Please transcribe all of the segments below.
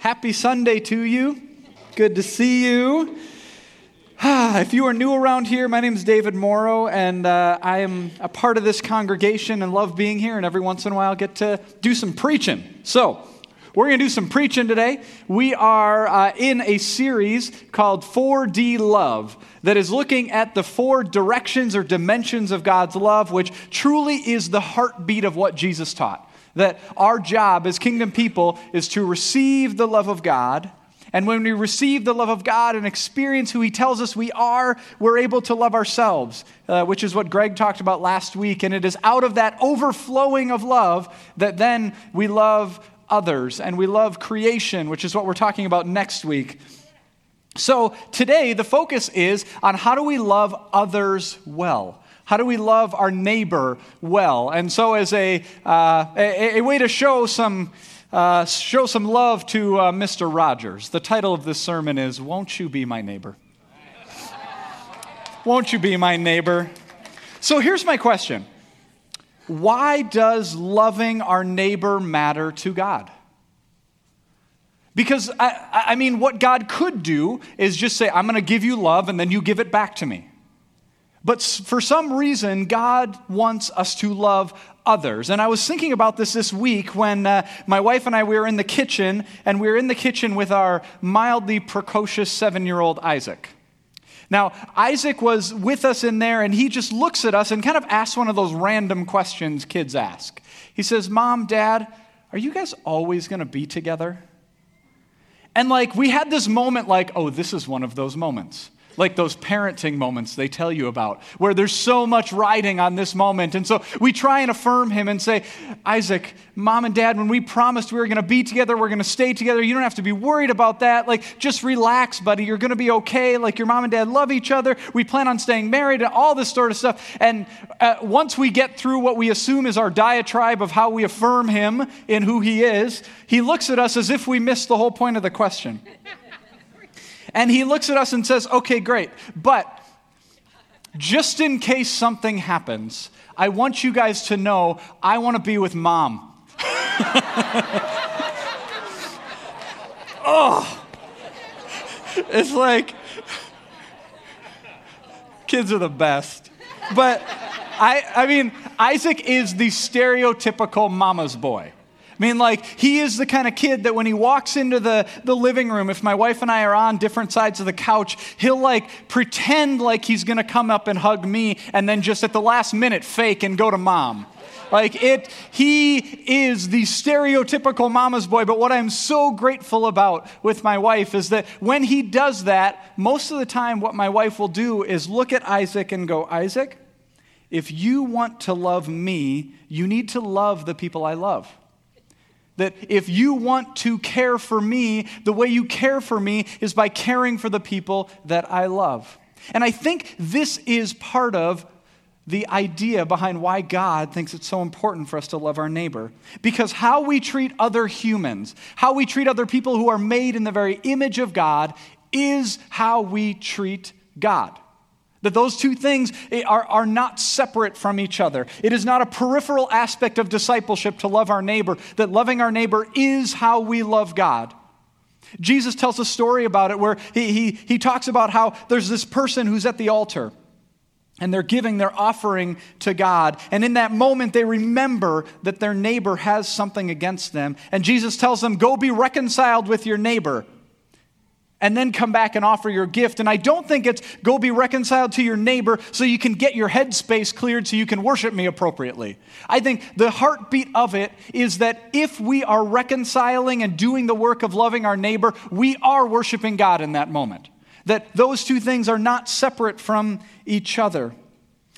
Happy Sunday to you. Good to see you. if you are new around here, my name is David Morrow, and uh, I am a part of this congregation and love being here, and every once in a while get to do some preaching. So, we're going to do some preaching today. We are uh, in a series called 4D Love that is looking at the four directions or dimensions of God's love, which truly is the heartbeat of what Jesus taught. That our job as kingdom people is to receive the love of God. And when we receive the love of God and experience who He tells us we are, we're able to love ourselves, uh, which is what Greg talked about last week. And it is out of that overflowing of love that then we love others and we love creation, which is what we're talking about next week. So today, the focus is on how do we love others well? How do we love our neighbor well? And so, as a, uh, a, a, way to show some, uh, show some love to uh, Mr. Rogers, the title of this sermon is Won't You Be My Neighbor? Won't you be my neighbor? So, here's my question Why does loving our neighbor matter to God? Because, I, I mean, what God could do is just say, I'm going to give you love, and then you give it back to me. But for some reason, God wants us to love others. And I was thinking about this this week when uh, my wife and I we were in the kitchen, and we were in the kitchen with our mildly precocious seven year old Isaac. Now, Isaac was with us in there, and he just looks at us and kind of asks one of those random questions kids ask. He says, Mom, Dad, are you guys always going to be together? And like, we had this moment like, oh, this is one of those moments like those parenting moments they tell you about, where there's so much riding on this moment. And so we try and affirm him and say, Isaac, mom and dad, when we promised we were going to be together, we're going to stay together, you don't have to be worried about that. Like, just relax, buddy. You're going to be okay. Like, your mom and dad love each other. We plan on staying married and all this sort of stuff. And uh, once we get through what we assume is our diatribe of how we affirm him in who he is, he looks at us as if we missed the whole point of the question. And he looks at us and says, Okay, great. But just in case something happens, I want you guys to know I want to be with mom. oh, it's like kids are the best. But I, I mean, Isaac is the stereotypical mama's boy. I mean, like, he is the kind of kid that when he walks into the, the living room, if my wife and I are on different sides of the couch, he'll like pretend like he's gonna come up and hug me and then just at the last minute fake and go to mom. Like it, he is the stereotypical mama's boy. But what I'm so grateful about with my wife is that when he does that, most of the time, what my wife will do is look at Isaac and go, Isaac, if you want to love me, you need to love the people I love. That if you want to care for me, the way you care for me is by caring for the people that I love. And I think this is part of the idea behind why God thinks it's so important for us to love our neighbor. Because how we treat other humans, how we treat other people who are made in the very image of God, is how we treat God. That those two things eh, are, are not separate from each other. It is not a peripheral aspect of discipleship to love our neighbor, that loving our neighbor is how we love God. Jesus tells a story about it where he, he, he talks about how there's this person who's at the altar and they're giving their offering to God. And in that moment, they remember that their neighbor has something against them. And Jesus tells them, Go be reconciled with your neighbor and then come back and offer your gift. And I don't think it's go be reconciled to your neighbor so you can get your headspace cleared so you can worship me appropriately. I think the heartbeat of it is that if we are reconciling and doing the work of loving our neighbor, we are worshiping God in that moment. That those two things are not separate from each other.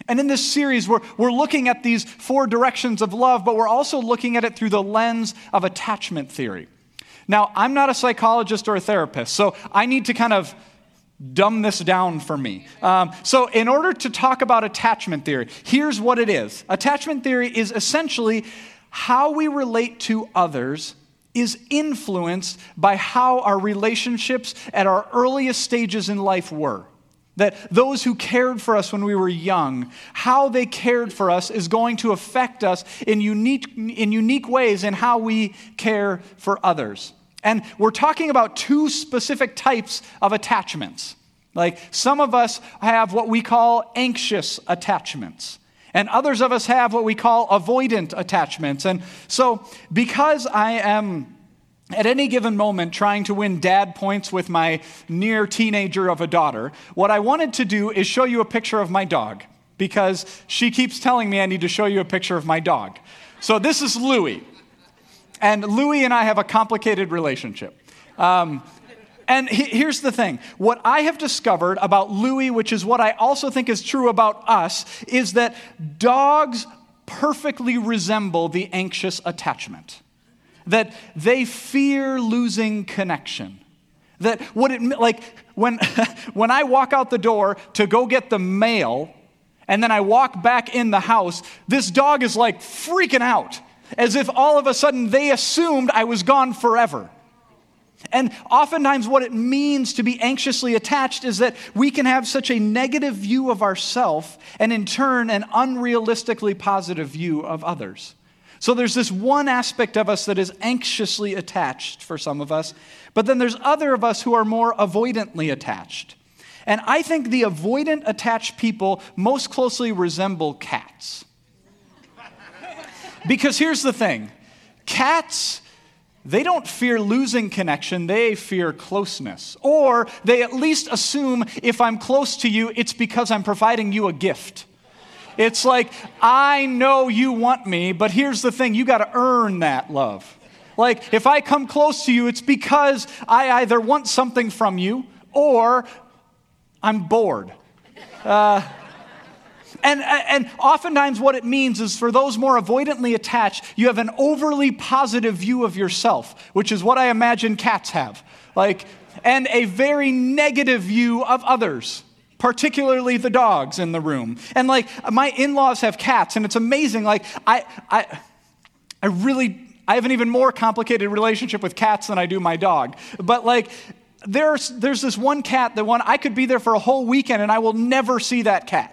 And in this series, we're, we're looking at these four directions of love, but we're also looking at it through the lens of attachment theory. Now, I'm not a psychologist or a therapist, so I need to kind of dumb this down for me. Um, so, in order to talk about attachment theory, here's what it is attachment theory is essentially how we relate to others is influenced by how our relationships at our earliest stages in life were. That those who cared for us when we were young, how they cared for us is going to affect us in unique, in unique ways in how we care for others. And we're talking about two specific types of attachments. Like some of us have what we call anxious attachments, and others of us have what we call avoidant attachments. And so, because I am at any given moment trying to win dad points with my near teenager of a daughter, what I wanted to do is show you a picture of my dog because she keeps telling me I need to show you a picture of my dog. So, this is Louie. And Louie and I have a complicated relationship. Um, and he, here's the thing what I have discovered about Louie, which is what I also think is true about us, is that dogs perfectly resemble the anxious attachment. That they fear losing connection. That what it like when when I walk out the door to go get the mail and then I walk back in the house, this dog is like freaking out as if all of a sudden they assumed I was gone forever. And oftentimes, what it means to be anxiously attached is that we can have such a negative view of ourself and, in turn, an unrealistically positive view of others. So, there's this one aspect of us that is anxiously attached for some of us, but then there's other of us who are more avoidantly attached. And I think the avoidant attached people most closely resemble cats. Because here's the thing cats, they don't fear losing connection, they fear closeness. Or they at least assume if I'm close to you, it's because I'm providing you a gift. It's like, I know you want me, but here's the thing you got to earn that love. Like, if I come close to you, it's because I either want something from you or I'm bored. Uh, and, and oftentimes, what it means is for those more avoidantly attached, you have an overly positive view of yourself, which is what I imagine cats have. Like, and a very negative view of others, particularly the dogs in the room. And like, my in laws have cats, and it's amazing. Like, I, I, I really, I have an even more complicated relationship with cats than I do my dog. But like, there's, there's this one cat that one I could be there for a whole weekend and I will never see that cat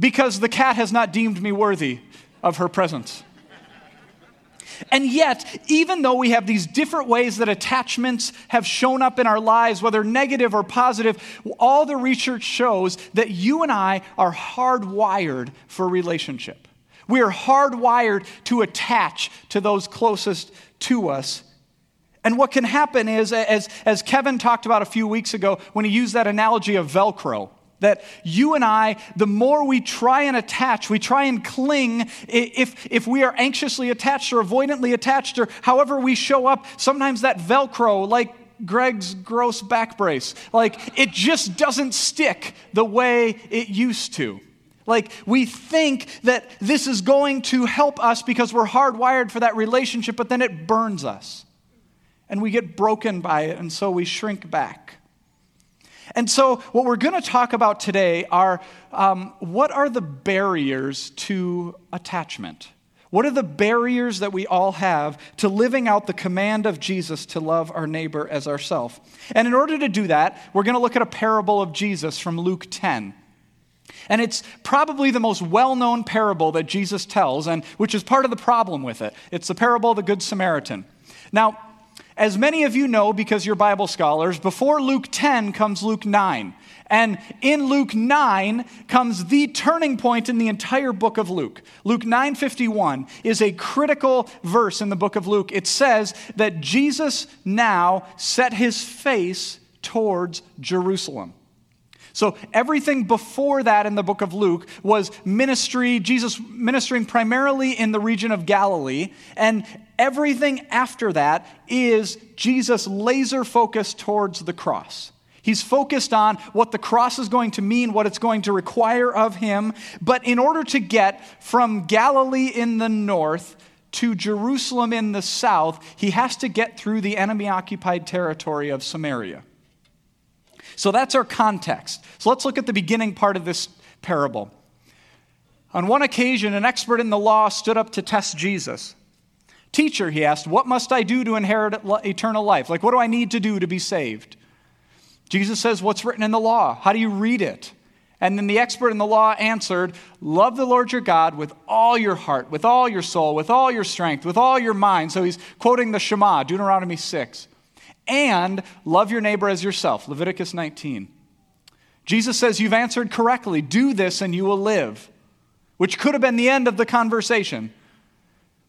because the cat has not deemed me worthy of her presence. And yet, even though we have these different ways that attachments have shown up in our lives, whether negative or positive, all the research shows that you and I are hardwired for relationship. We are hardwired to attach to those closest to us. And what can happen is, as, as Kevin talked about a few weeks ago when he used that analogy of Velcro, that you and I, the more we try and attach, we try and cling, if, if we are anxiously attached or avoidantly attached or however we show up, sometimes that Velcro, like Greg's gross back brace, like it just doesn't stick the way it used to. Like, we think that this is going to help us because we're hardwired for that relationship, but then it burns us. And we get broken by it, and so we shrink back. And so, what we're going to talk about today are um, what are the barriers to attachment? What are the barriers that we all have to living out the command of Jesus to love our neighbor as ourselves? And in order to do that, we're going to look at a parable of Jesus from Luke 10. And it's probably the most well known parable that Jesus tells, and which is part of the problem with it. It's the parable of the Good Samaritan. Now, as many of you know, because you're Bible scholars, before Luke 10 comes Luke 9. And in Luke 9 comes the turning point in the entire book of Luke. Luke 9:51 is a critical verse in the book of Luke. It says that Jesus now set his face towards Jerusalem. So everything before that in the book of Luke was ministry, Jesus ministering primarily in the region of Galilee, and everything after that is Jesus laser focused towards the cross. He's focused on what the cross is going to mean, what it's going to require of him. But in order to get from Galilee in the north to Jerusalem in the south, he has to get through the enemy occupied territory of Samaria. So that's our context. So let's look at the beginning part of this parable. On one occasion, an expert in the law stood up to test Jesus. Teacher, he asked, what must I do to inherit eternal life? Like, what do I need to do to be saved? Jesus says, What's written in the law? How do you read it? And then the expert in the law answered, Love the Lord your God with all your heart, with all your soul, with all your strength, with all your mind. So he's quoting the Shema, Deuteronomy 6. and love your neighbor as yourself. Leviticus 19. Jesus says, You've answered correctly. Do this and you will live, which could have been the end of the conversation.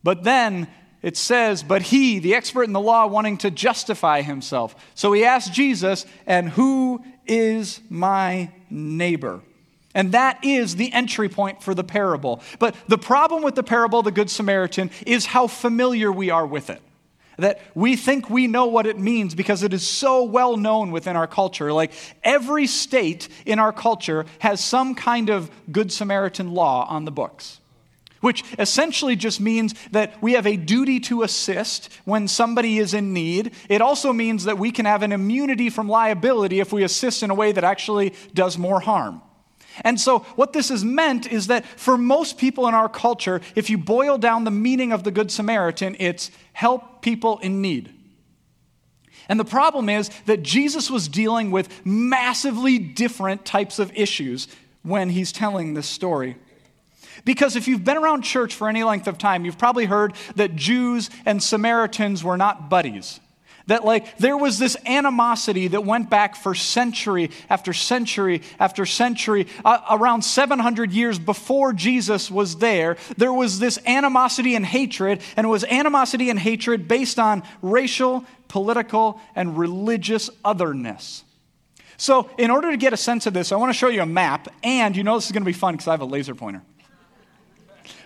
But then it says, But he, the expert in the law, wanting to justify himself. So he asked Jesus, And who is my neighbor? And that is the entry point for the parable. But the problem with the parable, the Good Samaritan, is how familiar we are with it. That we think we know what it means because it is so well known within our culture. Like every state in our culture has some kind of Good Samaritan law on the books, which essentially just means that we have a duty to assist when somebody is in need. It also means that we can have an immunity from liability if we assist in a way that actually does more harm. And so, what this has meant is that for most people in our culture, if you boil down the meaning of the Good Samaritan, it's help people in need. And the problem is that Jesus was dealing with massively different types of issues when he's telling this story. Because if you've been around church for any length of time, you've probably heard that Jews and Samaritans were not buddies. That, like, there was this animosity that went back for century after century after century. Uh, around 700 years before Jesus was there, there was this animosity and hatred, and it was animosity and hatred based on racial, political, and religious otherness. So, in order to get a sense of this, I want to show you a map, and you know this is going to be fun because I have a laser pointer.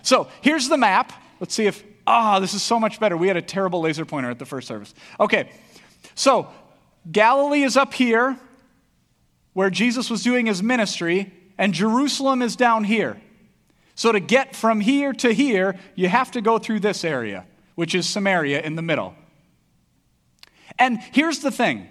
So, here's the map. Let's see if ah, oh, this is so much better. We had a terrible laser pointer at the first service. Okay, so Galilee is up here where Jesus was doing his ministry, and Jerusalem is down here. So to get from here to here, you have to go through this area, which is Samaria in the middle. And here's the thing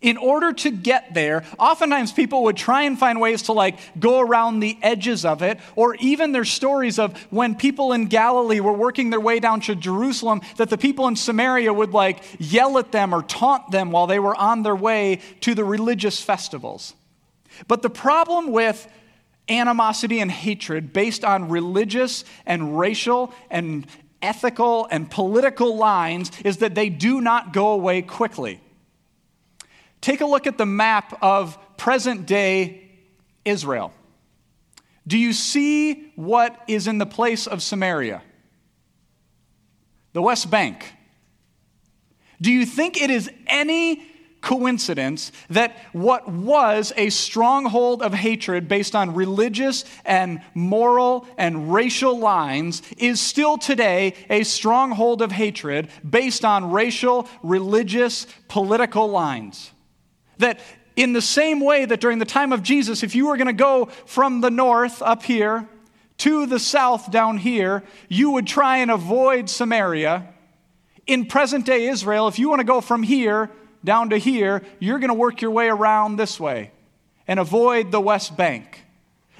in order to get there, oftentimes people would try and find ways to like go around the edges of it, or even there's stories of when people in Galilee were working their way down to Jerusalem, that the people in Samaria would like yell at them or taunt them while they were on their way to the religious festivals. But the problem with animosity and hatred based on religious and racial and ethical and political lines is that they do not go away quickly. Take a look at the map of present day Israel. Do you see what is in the place of Samaria? The West Bank. Do you think it is any coincidence that what was a stronghold of hatred based on religious and moral and racial lines is still today a stronghold of hatred based on racial, religious, political lines? That in the same way that during the time of Jesus, if you were going to go from the north up here to the south down here, you would try and avoid Samaria. In present day Israel, if you want to go from here down to here, you're going to work your way around this way and avoid the West Bank.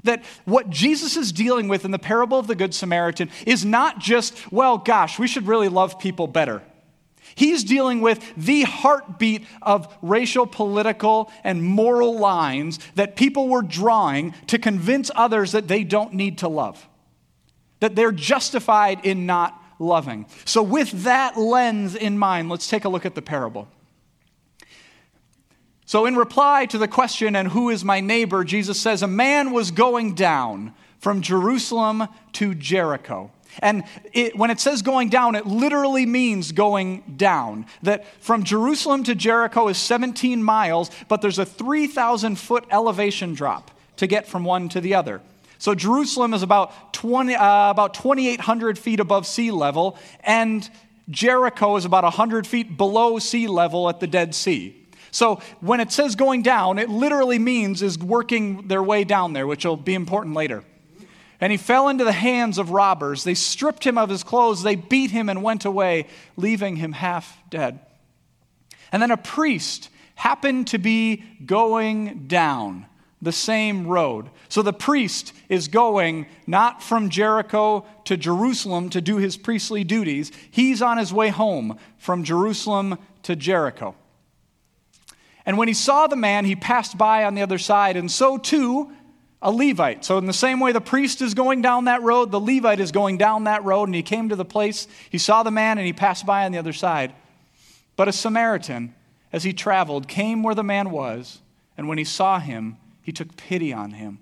That what Jesus is dealing with in the parable of the Good Samaritan is not just, well, gosh, we should really love people better. He's dealing with the heartbeat of racial, political, and moral lines that people were drawing to convince others that they don't need to love, that they're justified in not loving. So, with that lens in mind, let's take a look at the parable. So, in reply to the question, and who is my neighbor, Jesus says, A man was going down from Jerusalem to Jericho. And it, when it says going down, it literally means going down. That from Jerusalem to Jericho is 17 miles, but there's a 3,000 foot elevation drop to get from one to the other. So Jerusalem is about, 20, uh, about 2,800 feet above sea level, and Jericho is about 100 feet below sea level at the Dead Sea. So when it says going down, it literally means is working their way down there, which will be important later. And he fell into the hands of robbers. They stripped him of his clothes, they beat him, and went away, leaving him half dead. And then a priest happened to be going down the same road. So the priest is going not from Jericho to Jerusalem to do his priestly duties, he's on his way home from Jerusalem to Jericho. And when he saw the man, he passed by on the other side, and so too a Levite. So, in the same way the priest is going down that road, the Levite is going down that road, and he came to the place, he saw the man, and he passed by on the other side. But a Samaritan, as he traveled, came where the man was, and when he saw him, he took pity on him.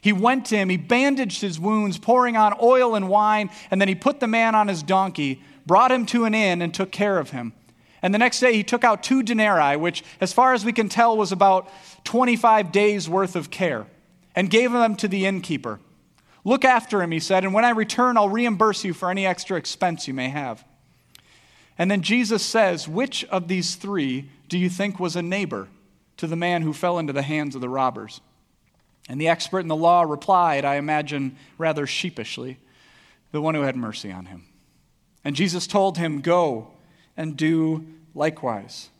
He went to him, he bandaged his wounds, pouring on oil and wine, and then he put the man on his donkey, brought him to an inn, and took care of him. And the next day he took out two denarii, which, as far as we can tell, was about 25 days' worth of care, and gave them to the innkeeper. Look after him, he said, and when I return, I'll reimburse you for any extra expense you may have. And then Jesus says, Which of these three do you think was a neighbor to the man who fell into the hands of the robbers? And the expert in the law replied, I imagine rather sheepishly, the one who had mercy on him. And Jesus told him, Go and do likewise.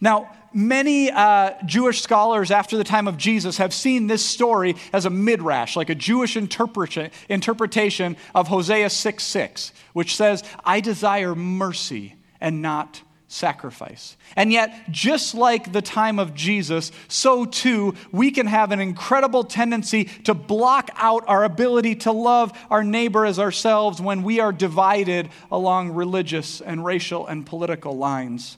Now, many uh, Jewish scholars after the time of Jesus have seen this story as a midrash, like a Jewish interpretation of Hosea 6 6, which says, I desire mercy and not sacrifice. And yet, just like the time of Jesus, so too we can have an incredible tendency to block out our ability to love our neighbor as ourselves when we are divided along religious and racial and political lines.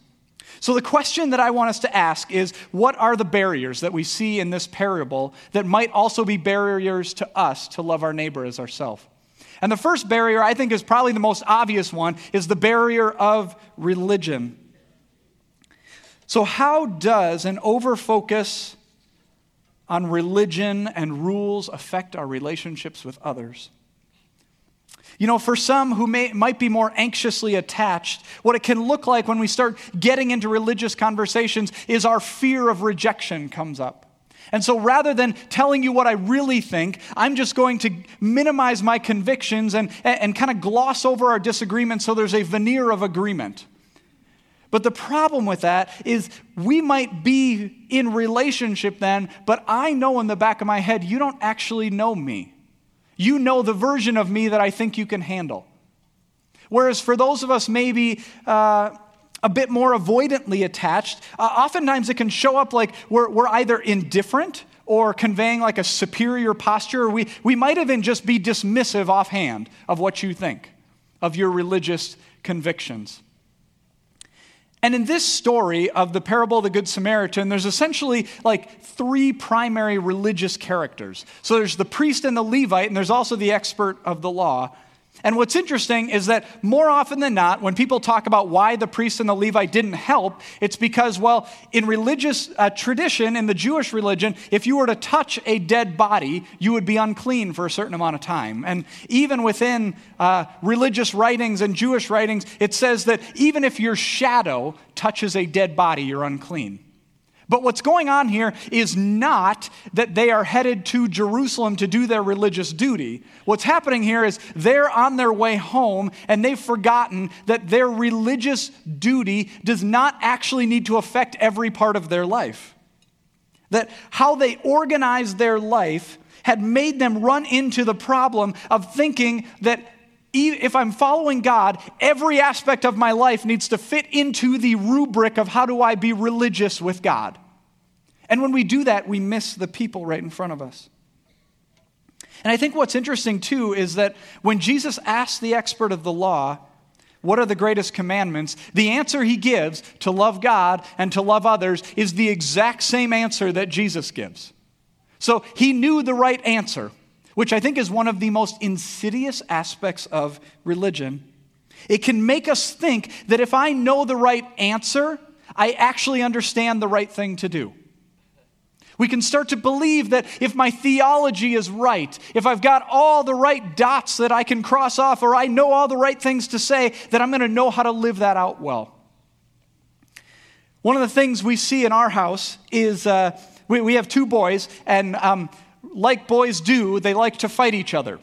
So, the question that I want us to ask is what are the barriers that we see in this parable that might also be barriers to us to love our neighbor as ourselves? And the first barrier, I think, is probably the most obvious one, is the barrier of religion. So, how does an overfocus on religion and rules affect our relationships with others? You know, for some who may, might be more anxiously attached, what it can look like when we start getting into religious conversations is our fear of rejection comes up. And so rather than telling you what I really think, I'm just going to minimize my convictions and, and, and kind of gloss over our disagreements so there's a veneer of agreement. But the problem with that is we might be in relationship then, but I know in the back of my head, you don't actually know me. You know the version of me that I think you can handle. Whereas for those of us maybe uh, a bit more avoidantly attached, uh, oftentimes it can show up like we're, we're either indifferent or conveying like a superior posture, we, we might even just be dismissive offhand of what you think, of your religious convictions. And in this story of the parable of the Good Samaritan, there's essentially like three primary religious characters. So there's the priest and the Levite, and there's also the expert of the law. And what's interesting is that more often than not, when people talk about why the priest and the Levite didn't help, it's because, well, in religious uh, tradition, in the Jewish religion, if you were to touch a dead body, you would be unclean for a certain amount of time. And even within uh, religious writings and Jewish writings, it says that even if your shadow touches a dead body, you're unclean. But what's going on here is not that they are headed to Jerusalem to do their religious duty. What's happening here is they're on their way home and they've forgotten that their religious duty does not actually need to affect every part of their life. That how they organize their life had made them run into the problem of thinking that if I'm following God, every aspect of my life needs to fit into the rubric of how do I be religious with God. And when we do that, we miss the people right in front of us. And I think what's interesting too is that when Jesus asked the expert of the law, what are the greatest commandments? The answer he gives to love God and to love others is the exact same answer that Jesus gives. So he knew the right answer which I think is one of the most insidious aspects of religion. It can make us think that if I know the right answer, I actually understand the right thing to do. We can start to believe that if my theology is right, if I've got all the right dots that I can cross off, or I know all the right things to say, that I'm going to know how to live that out well. One of the things we see in our house is uh, we, we have two boys, and um, like boys do, they like to fight each other.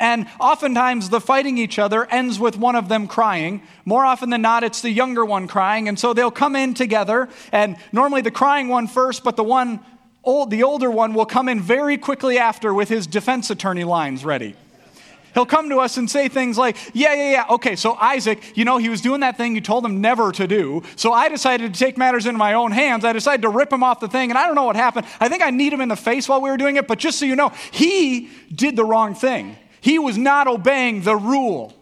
And oftentimes, the fighting each other ends with one of them crying. More often than not, it's the younger one crying. And so they'll come in together, and normally the crying one first, but the one, old, the older one, will come in very quickly after with his defense attorney lines ready. He'll come to us and say things like, Yeah, yeah, yeah, okay, so Isaac, you know, he was doing that thing you told him never to do. So I decided to take matters into my own hands. I decided to rip him off the thing, and I don't know what happened. I think I kneed him in the face while we were doing it, but just so you know, he did the wrong thing. He was not obeying the rule.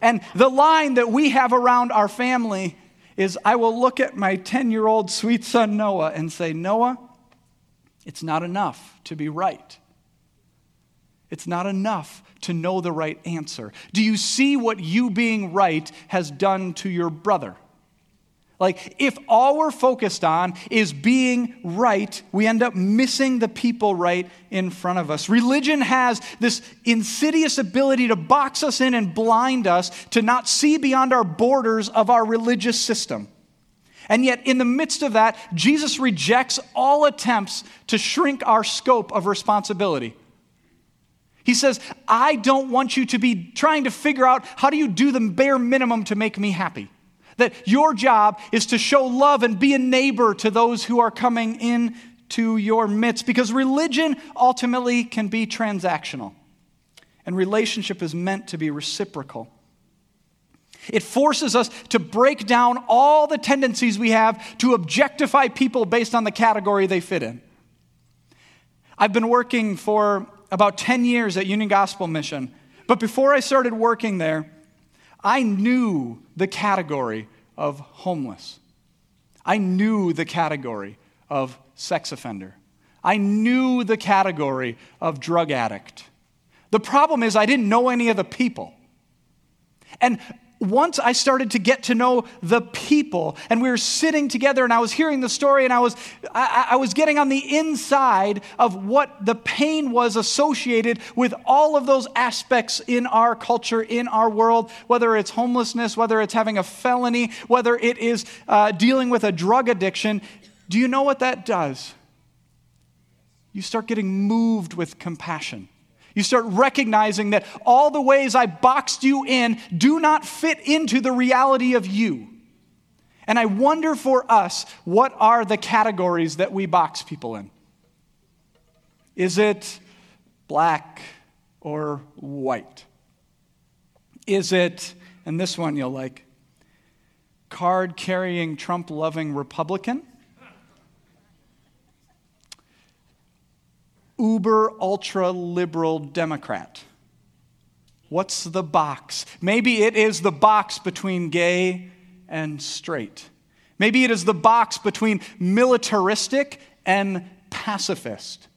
And the line that we have around our family is I will look at my 10 year old sweet son Noah and say, Noah, it's not enough to be right. It's not enough to know the right answer. Do you see what you being right has done to your brother? Like, if all we're focused on is being right, we end up missing the people right in front of us. Religion has this insidious ability to box us in and blind us to not see beyond our borders of our religious system. And yet, in the midst of that, Jesus rejects all attempts to shrink our scope of responsibility. He says, I don't want you to be trying to figure out how do you do the bare minimum to make me happy. That your job is to show love and be a neighbor to those who are coming in to your midst because religion ultimately can be transactional and relationship is meant to be reciprocal. It forces us to break down all the tendencies we have to objectify people based on the category they fit in. I've been working for about 10 years at Union Gospel Mission, but before I started working there, I knew the category of homeless. I knew the category of sex offender. I knew the category of drug addict. The problem is, I didn't know any of the people. And once I started to get to know the people, and we were sitting together, and I was hearing the story, and I was, I, I, was getting on the inside of what the pain was associated with all of those aspects in our culture, in our world, whether it's homelessness, whether it's having a felony, whether it is uh, dealing with a drug addiction. Do you know what that does? You start getting moved with compassion. You start recognizing that all the ways I boxed you in do not fit into the reality of you. And I wonder for us, what are the categories that we box people in? Is it black or white? Is it, and this one you'll like, card carrying, Trump loving Republican? Uber ultra liberal Democrat? What's the box? Maybe it is the box between gay and straight. Maybe it is the box between militaristic and pacifist.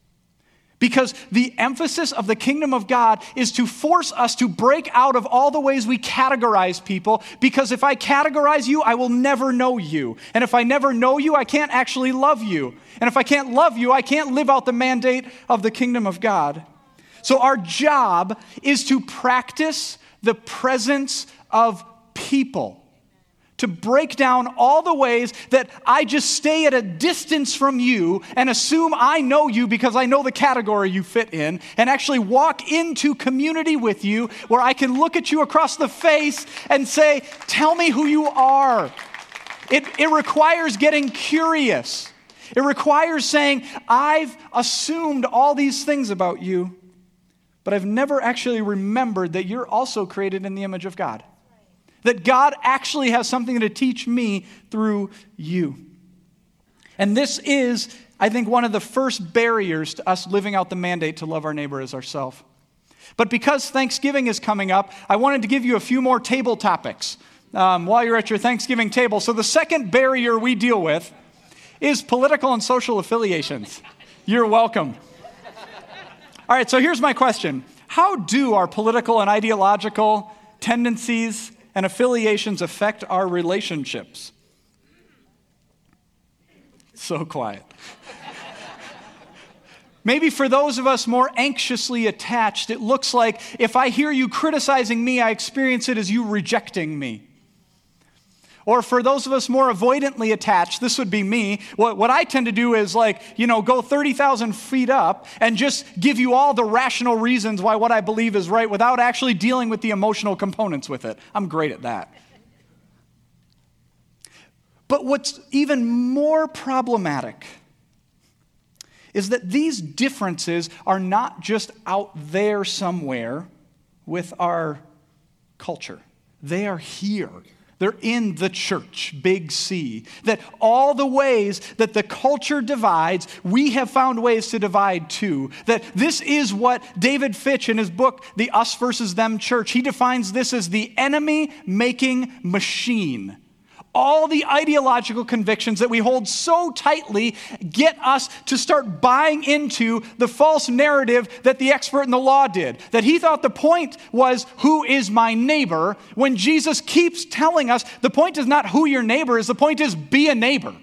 Because the emphasis of the kingdom of God is to force us to break out of all the ways we categorize people. Because if I categorize you, I will never know you. And if I never know you, I can't actually love you. And if I can't love you, I can't live out the mandate of the kingdom of God. So our job is to practice the presence of people to break down all the ways that I just stay at a distance from you and assume I know you because I know the category you fit in, and actually walk into community with you where I can look at you across the face and say, Tell me who you are. It, it requires getting curious. It requires saying, I've assumed all these things about you, but I've never actually remembered that you're also created in the image of God that God actually has something to teach me through you. And this is, I think, one of the first barriers to us living out the mandate to love our neighbor as ourselves. But because Thanksgiving is coming up, I wanted to give you a few more table topics um, while you're at your Thanksgiving table. So, the second barrier we deal with is political and social affiliations. You're welcome. All right, so here's my question How do our political and ideological tendencies and affiliations affect our relationships. So quiet. Maybe for those of us more anxiously attached, it looks like if I hear you criticizing me, I experience it as you rejecting me. Or for those of us more avoidantly attached, this would be me. What, what I tend to do is like, you know, go 30,000 feet up and just give you all the rational reasons why what I believe is right without actually dealing with the emotional components with it. I'm great at that. But what's even more problematic is that these differences are not just out there somewhere with our culture, they are here they're in the church, big C. That all the ways that the culture divides, we have found ways to divide too. That this is what David Fitch in his book, The Us versus Them Church, he defines this as the enemy making machine. All the ideological convictions that we hold so tightly get us to start buying into the false narrative that the expert in the law did. That he thought the point was, Who is my neighbor? When Jesus keeps telling us the point is not who your neighbor is, the point is, be a neighbor.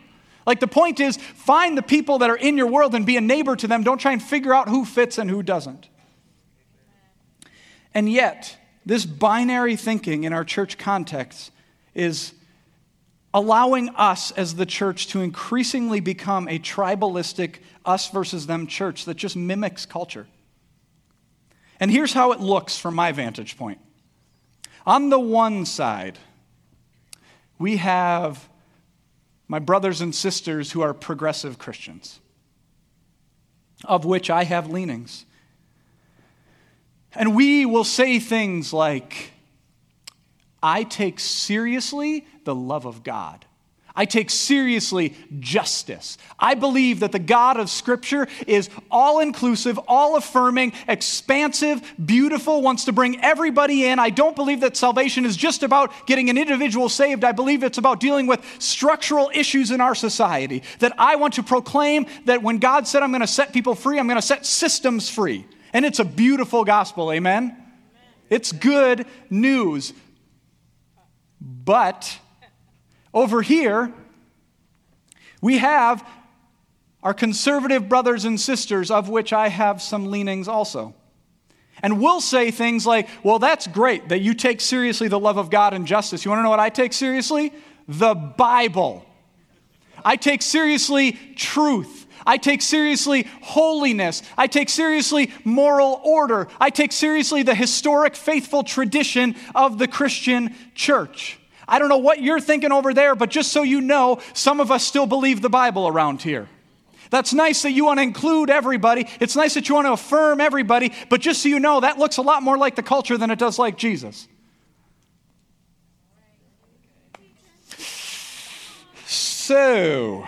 Like the point is, find the people that are in your world and be a neighbor to them. Don't try and figure out who fits and who doesn't. And yet, this binary thinking in our church context is allowing us as the church to increasingly become a tribalistic us versus them church that just mimics culture. And here's how it looks from my vantage point. On the one side, we have my brothers and sisters who are progressive Christians, of which I have leanings. And we will say things like, I take seriously the love of God. I take seriously justice. I believe that the God of Scripture is all inclusive, all affirming, expansive, beautiful, wants to bring everybody in. I don't believe that salvation is just about getting an individual saved. I believe it's about dealing with structural issues in our society. That I want to proclaim that when God said, I'm going to set people free, I'm going to set systems free. And it's a beautiful gospel, amen? amen. It's good news. But over here, we have our conservative brothers and sisters, of which I have some leanings also. And we'll say things like, well, that's great that you take seriously the love of God and justice. You want to know what I take seriously? The Bible. I take seriously truth. I take seriously holiness. I take seriously moral order. I take seriously the historic, faithful tradition of the Christian church. I don't know what you're thinking over there, but just so you know, some of us still believe the Bible around here. That's nice that you want to include everybody. It's nice that you want to affirm everybody, but just so you know, that looks a lot more like the culture than it does like Jesus. So,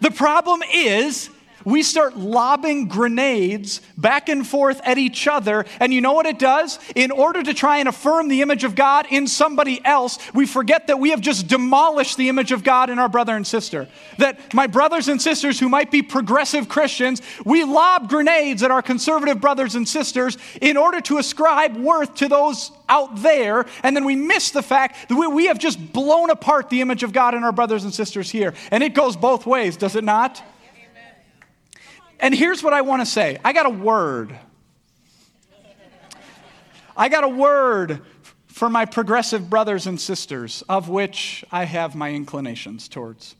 the problem is we start lobbing grenades back and forth at each other. And you know what it does? In order to try and affirm the image of God in somebody else, we forget that we have just demolished the image of God in our brother and sister. That my brothers and sisters who might be progressive Christians, we lob grenades at our conservative brothers and sisters in order to ascribe worth to those out there. And then we miss the fact that we, we have just blown apart the image of God in our brothers and sisters here. And it goes both ways, does it not? And here's what I want to say I got a word. I got a word for my progressive brothers and sisters, of which I have my inclinations towards.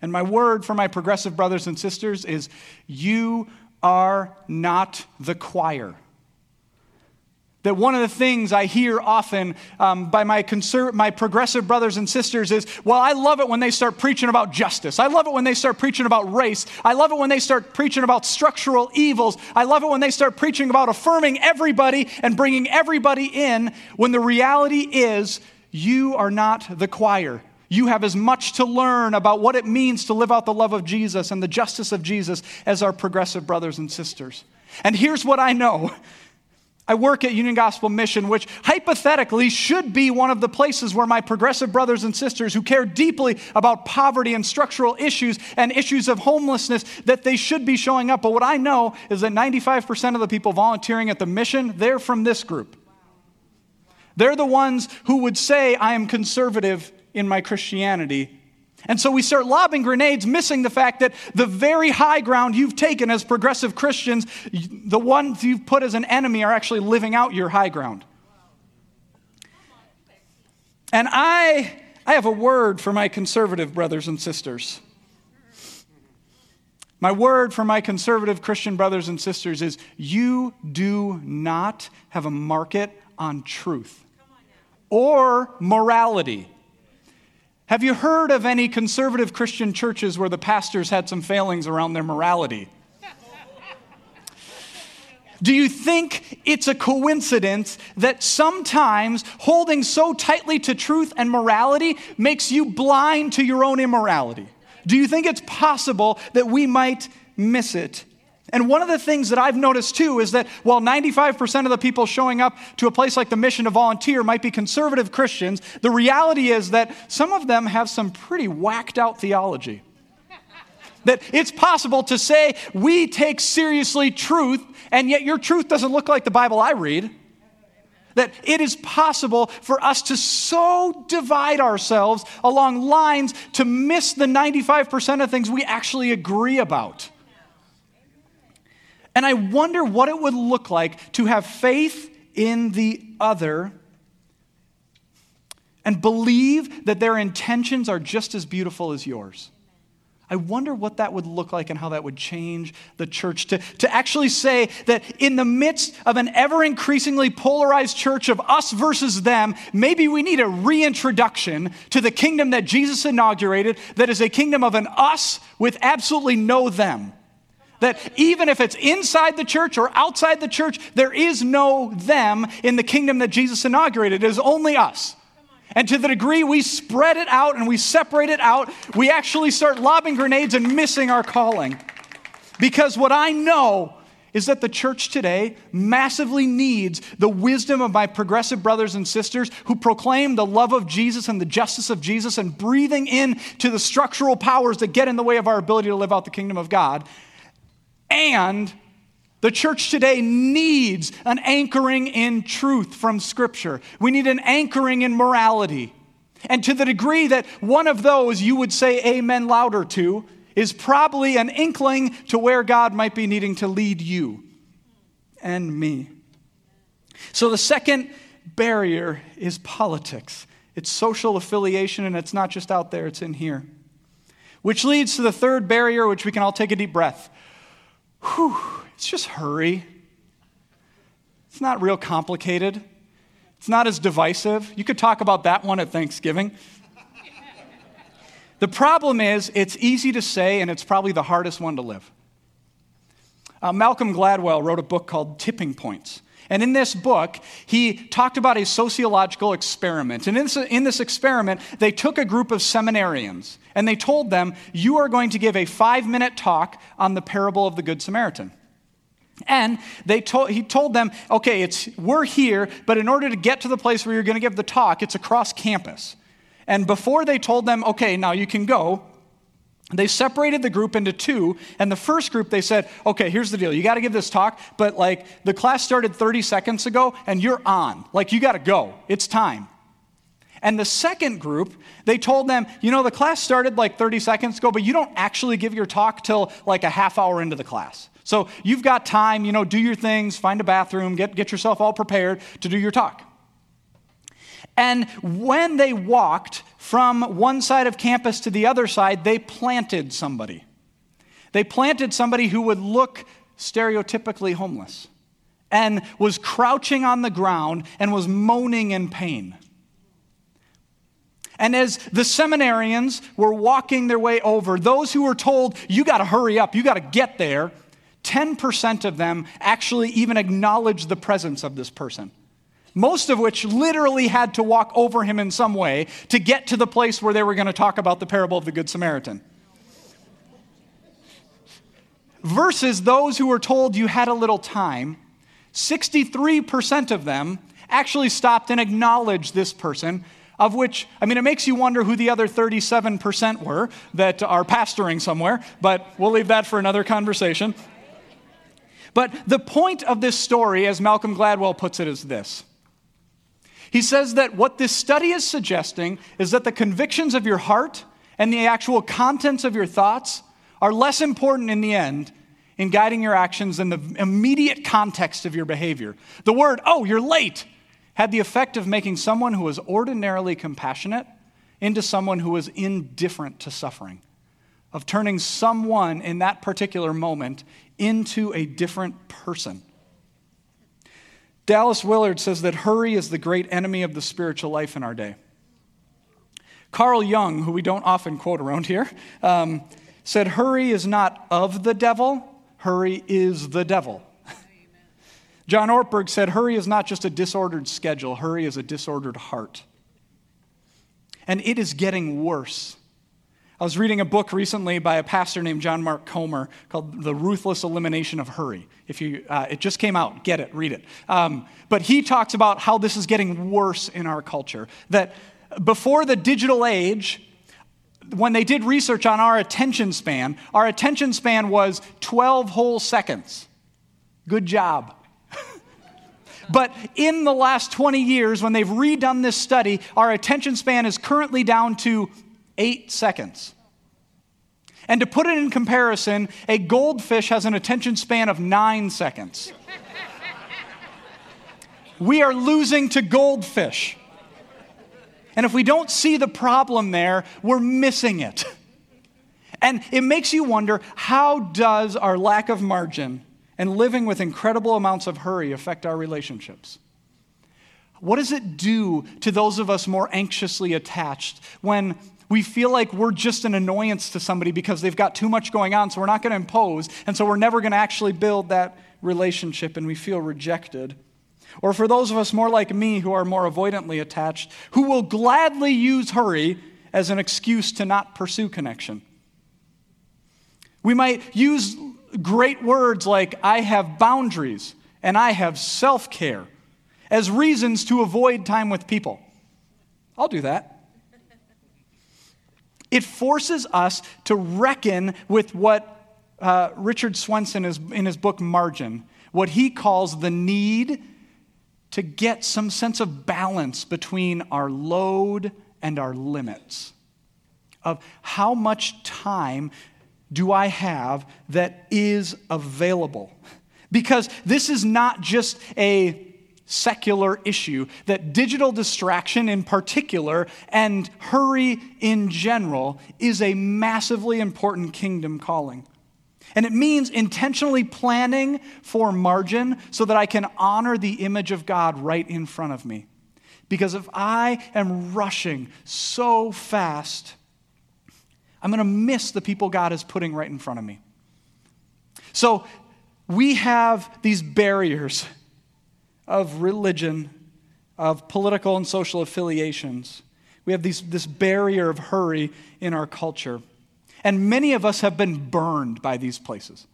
And my word for my progressive brothers and sisters is you are not the choir. That one of the things I hear often um, by my, conser- my progressive brothers and sisters is, well, I love it when they start preaching about justice. I love it when they start preaching about race. I love it when they start preaching about structural evils. I love it when they start preaching about affirming everybody and bringing everybody in, when the reality is, you are not the choir. You have as much to learn about what it means to live out the love of Jesus and the justice of Jesus as our progressive brothers and sisters. And here's what I know I work at Union Gospel Mission, which hypothetically should be one of the places where my progressive brothers and sisters who care deeply about poverty and structural issues and issues of homelessness that they should be showing up. But what I know is that 95% of the people volunteering at the mission, they're from this group. They're the ones who would say, I am conservative in my Christianity, and so we start lobbing grenades, missing the fact that the very high ground you've taken as progressive Christians, the ones you've put as an enemy, are actually living out your high ground. And I, I have a word for my conservative brothers and sisters. My word for my conservative Christian brothers and sisters is you do not have a market on truth or morality. Have you heard of any conservative Christian churches where the pastors had some failings around their morality? Do you think it's a coincidence that sometimes holding so tightly to truth and morality makes you blind to your own immorality? Do you think it's possible that we might miss it? And one of the things that I've noticed too is that while 95% of the people showing up to a place like the mission to volunteer might be conservative Christians, the reality is that some of them have some pretty whacked out theology. that it's possible to say we take seriously truth, and yet your truth doesn't look like the Bible I read. That it is possible for us to so divide ourselves along lines to miss the 95% of things we actually agree about. And I wonder what it would look like to have faith in the other and believe that their intentions are just as beautiful as yours. I wonder what that would look like and how that would change the church. To, to actually say that in the midst of an ever increasingly polarized church of us versus them, maybe we need a reintroduction to the kingdom that Jesus inaugurated, that is a kingdom of an us with absolutely no them. That even if it's inside the church or outside the church, there is no them in the kingdom that Jesus inaugurated. It is only us. And to the degree we spread it out and we separate it out, we actually start lobbing grenades and missing our calling. Because what I know is that the church today massively needs the wisdom of my progressive brothers and sisters who proclaim the love of Jesus and the justice of Jesus and breathing in to the structural powers that get in the way of our ability to live out the kingdom of God. And the church today needs an anchoring in truth from Scripture. We need an anchoring in morality. And to the degree that one of those you would say amen louder to is probably an inkling to where God might be needing to lead you and me. So the second barrier is politics. It's social affiliation, and it's not just out there, it's in here. Which leads to the third barrier, which we can all take a deep breath whew, it's just hurry. It's not real complicated. It's not as divisive. You could talk about that one at Thanksgiving. the problem is, it's easy to say, and it's probably the hardest one to live. Uh, Malcolm Gladwell wrote a book called Tipping Points. And in this book, he talked about a sociological experiment. And in this, in this, experiment, they took a group of seminarians and they told them, You are going to give a five minute talk on the parable of the Good Samaritan. And they told, he told them, okay, it's, we're here, but in order to get to the place where you're going to give the talk, it's across campus. And before they told them, okay, now you can go, they separated the group into two and the first group they said okay here's the deal you got to give this talk but like the class started 30 seconds ago and you're on like you got to go it's time and the second group they told them you know the class started like 30 seconds ago but you don't actually give your talk till like a half hour into the class so you've got time you know do your things find a bathroom get, get yourself all prepared to do your talk and when they walked from one side of campus to the other side, they planted somebody. They planted somebody who would look stereotypically homeless and was crouching on the ground and was moaning in pain. And as the seminarians were walking their way over, those who were told, you got to hurry up, you got to get there, 10% of them actually even acknowledged the presence of this person most of which literally had to walk over him in some way to get to the place where they were going to talk about the parable of the Good Samaritan. Versus those who were told you had a little time, 63% of them actually stopped and acknowledged this person, of which, I mean, it makes you wonder who the other 37% were that are pastoring somewhere, but we'll leave that for another conversation. But the point of this story, as Malcolm Gladwell puts it, is this he says that what this study is suggesting is that the convictions of your heart and the actual contents of your thoughts are less important in the end in guiding your actions than the immediate context of your behavior. The word, oh, you're late, had the effect of making someone who was ordinarily compassionate into someone who was indifferent to suffering, of turning someone in that particular moment into a different person. Dallas Willard says that hurry is the great enemy of the spiritual life in our day. Carl Jung, who we don't often quote around here, um, said, Hurry is not of the devil, hurry is the devil. John Ortberg said, Hurry is not just a disordered schedule, hurry is a disordered heart. And it is getting worse. I was reading a book recently by a pastor named John Mark Comer called The Ruthless Elimination of Hurry. If you, uh, it just came out, get it, read it. Um, but he talks about how this is getting worse in our culture. That before the digital age, when they did research on our attention span, our attention span was 12 whole seconds. Good job. But in the last 20 years, when they've redone this study, our attention span is currently down to eight seconds. And to put it in comparison, a goldfish has an attention span of nine seconds. we are losing to goldfish. And if we don't see the problem there, we're missing it. And it makes you wonder how does our lack of margin and living with incredible amounts of hurry affect our relationships? What does it do to those of us more anxiously attached when we feel like we're just an annoyance to somebody because they've got too much going on, so we're not going to impose, and so we're never going to actually build that relationship and we feel rejected. Or for those of us more like me who are more avoidantly attached, who will gladly use hurry as an excuse to not pursue connection. We might use great words like, I have boundaries and I have self care as reasons to avoid time with people. I'll do that. It forces us to reckon with what uh, Richard Swenson is in his book Margin, what he calls the need to get some sense of balance between our load and our limits. Of how much time do I have that is available? Because this is not just a secular issue, that digital distraction in particular and hurry in general is a massively important kingdom calling. And it means intentionally planning for margin so that I can honor the image of God right in front of me. Because if I am rushing so fast, I'm going to miss the people God is putting right in front of me. So we have these barriers of religion, of political and social affiliations. We have these, this barrier of hurry in our culture. And many of us have been burned by these places.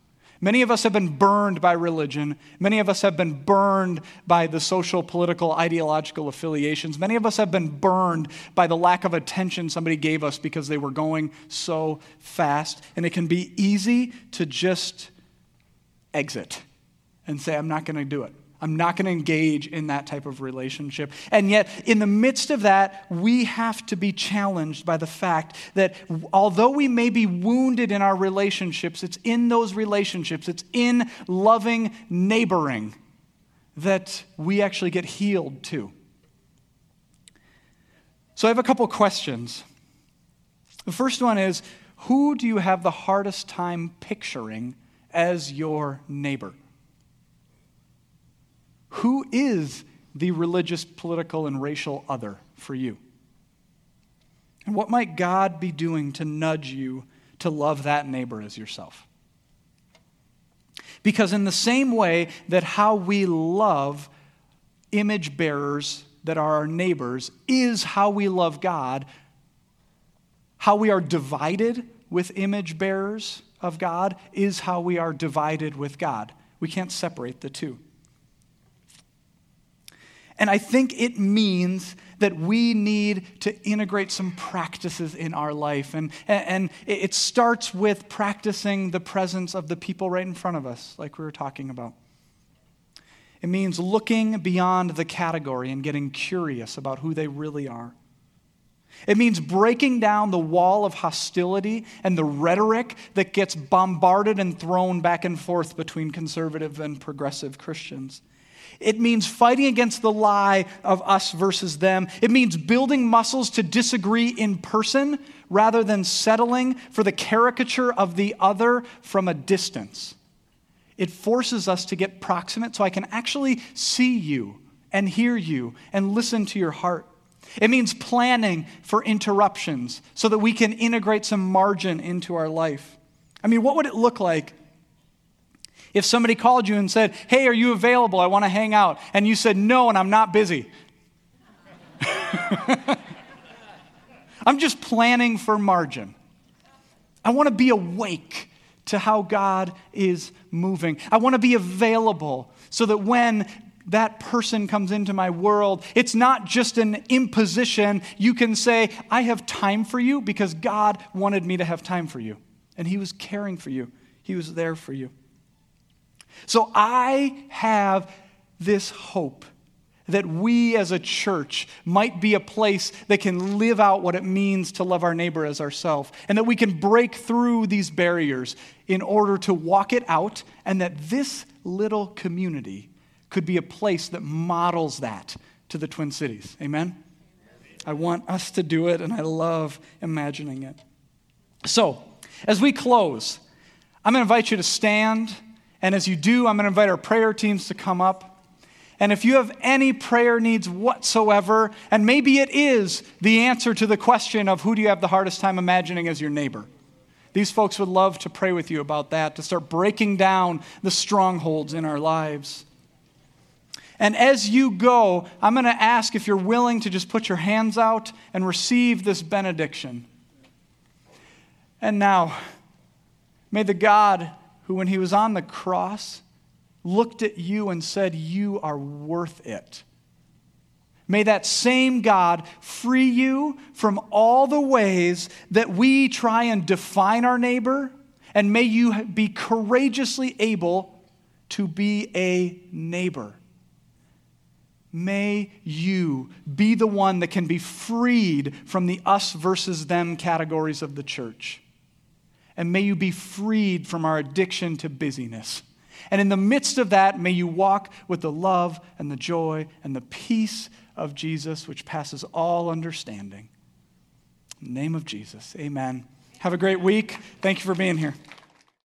Many of us have been burned by religion. Many of us have been burned by the social, political, ideological affiliations. Many of us have been burned by the lack of attention somebody gave us because they were going so fast. And it can be easy to just exit and say, I'm not going to do it. I'm not going to engage in that type of relationship. And yet, in the midst of that, we have to be challenged by the fact that although we may be wounded in our relationships, it's in those relationships, it's in loving neighboring that we actually get healed too. So, I have a couple questions. The first one is Who do you have the hardest time picturing as your neighbor? Who is the religious, political, and racial other for you? And what might God be doing to nudge you to love that neighbor as yourself? Because, in the same way that how we love image bearers that are our neighbors is how we love God, how we are divided with image bearers of God is how we are divided with God. We can't separate the two. And I think it means that we need to integrate some practices in our life. And, and it starts with practicing the presence of the people right in front of us, like we were talking about. It means looking beyond the category and getting curious about who they really are. It means breaking down the wall of hostility and the rhetoric that gets bombarded and thrown back and forth between conservative and progressive Christians. It means fighting against the lie of us versus them. It means building muscles to disagree in person rather than settling for the caricature of the other from a distance. It forces us to get proximate so I can actually see you and hear you and listen to your heart. It means planning for interruptions so that we can integrate some margin into our life. I mean, what would it look like if somebody called you and said, Hey, are you available? I want to hang out. And you said, No, and I'm not busy. I'm just planning for margin. I want to be awake to how God is moving. I want to be available so that when that person comes into my world, it's not just an imposition. You can say, I have time for you because God wanted me to have time for you. And He was caring for you, He was there for you. So I have this hope that we as a church might be a place that can live out what it means to love our neighbor as ourselves, and that we can break through these barriers in order to walk it out, and that this little community could be a place that models that to the Twin Cities. Amen? I want us to do it, and I love imagining it. So, as we close, I'm going to invite you to stand, and as you do, I'm going to invite our prayer teams to come up. And if you have any prayer needs whatsoever, and maybe it is the answer to the question of who do you have the hardest time imagining as your neighbor, these folks would love to pray with you about that, to start breaking down the strongholds in our lives. And as you go, I'm going to ask if you're willing to just put your hands out and receive this benediction. And now, may the God who, when he was on the cross, looked at you and said, You are worth it. May that same God free you from all the ways that we try and define our neighbor, and may you be courageously able to be a neighbor. May you be the one that can be freed from the us versus them categories of the church. And may you be freed from our addiction to busyness. And in the midst of that, may you walk with the love and the joy and the peace of Jesus, which passes all understanding. Name of Jesus, amen. Have a great week. Thank you for being here.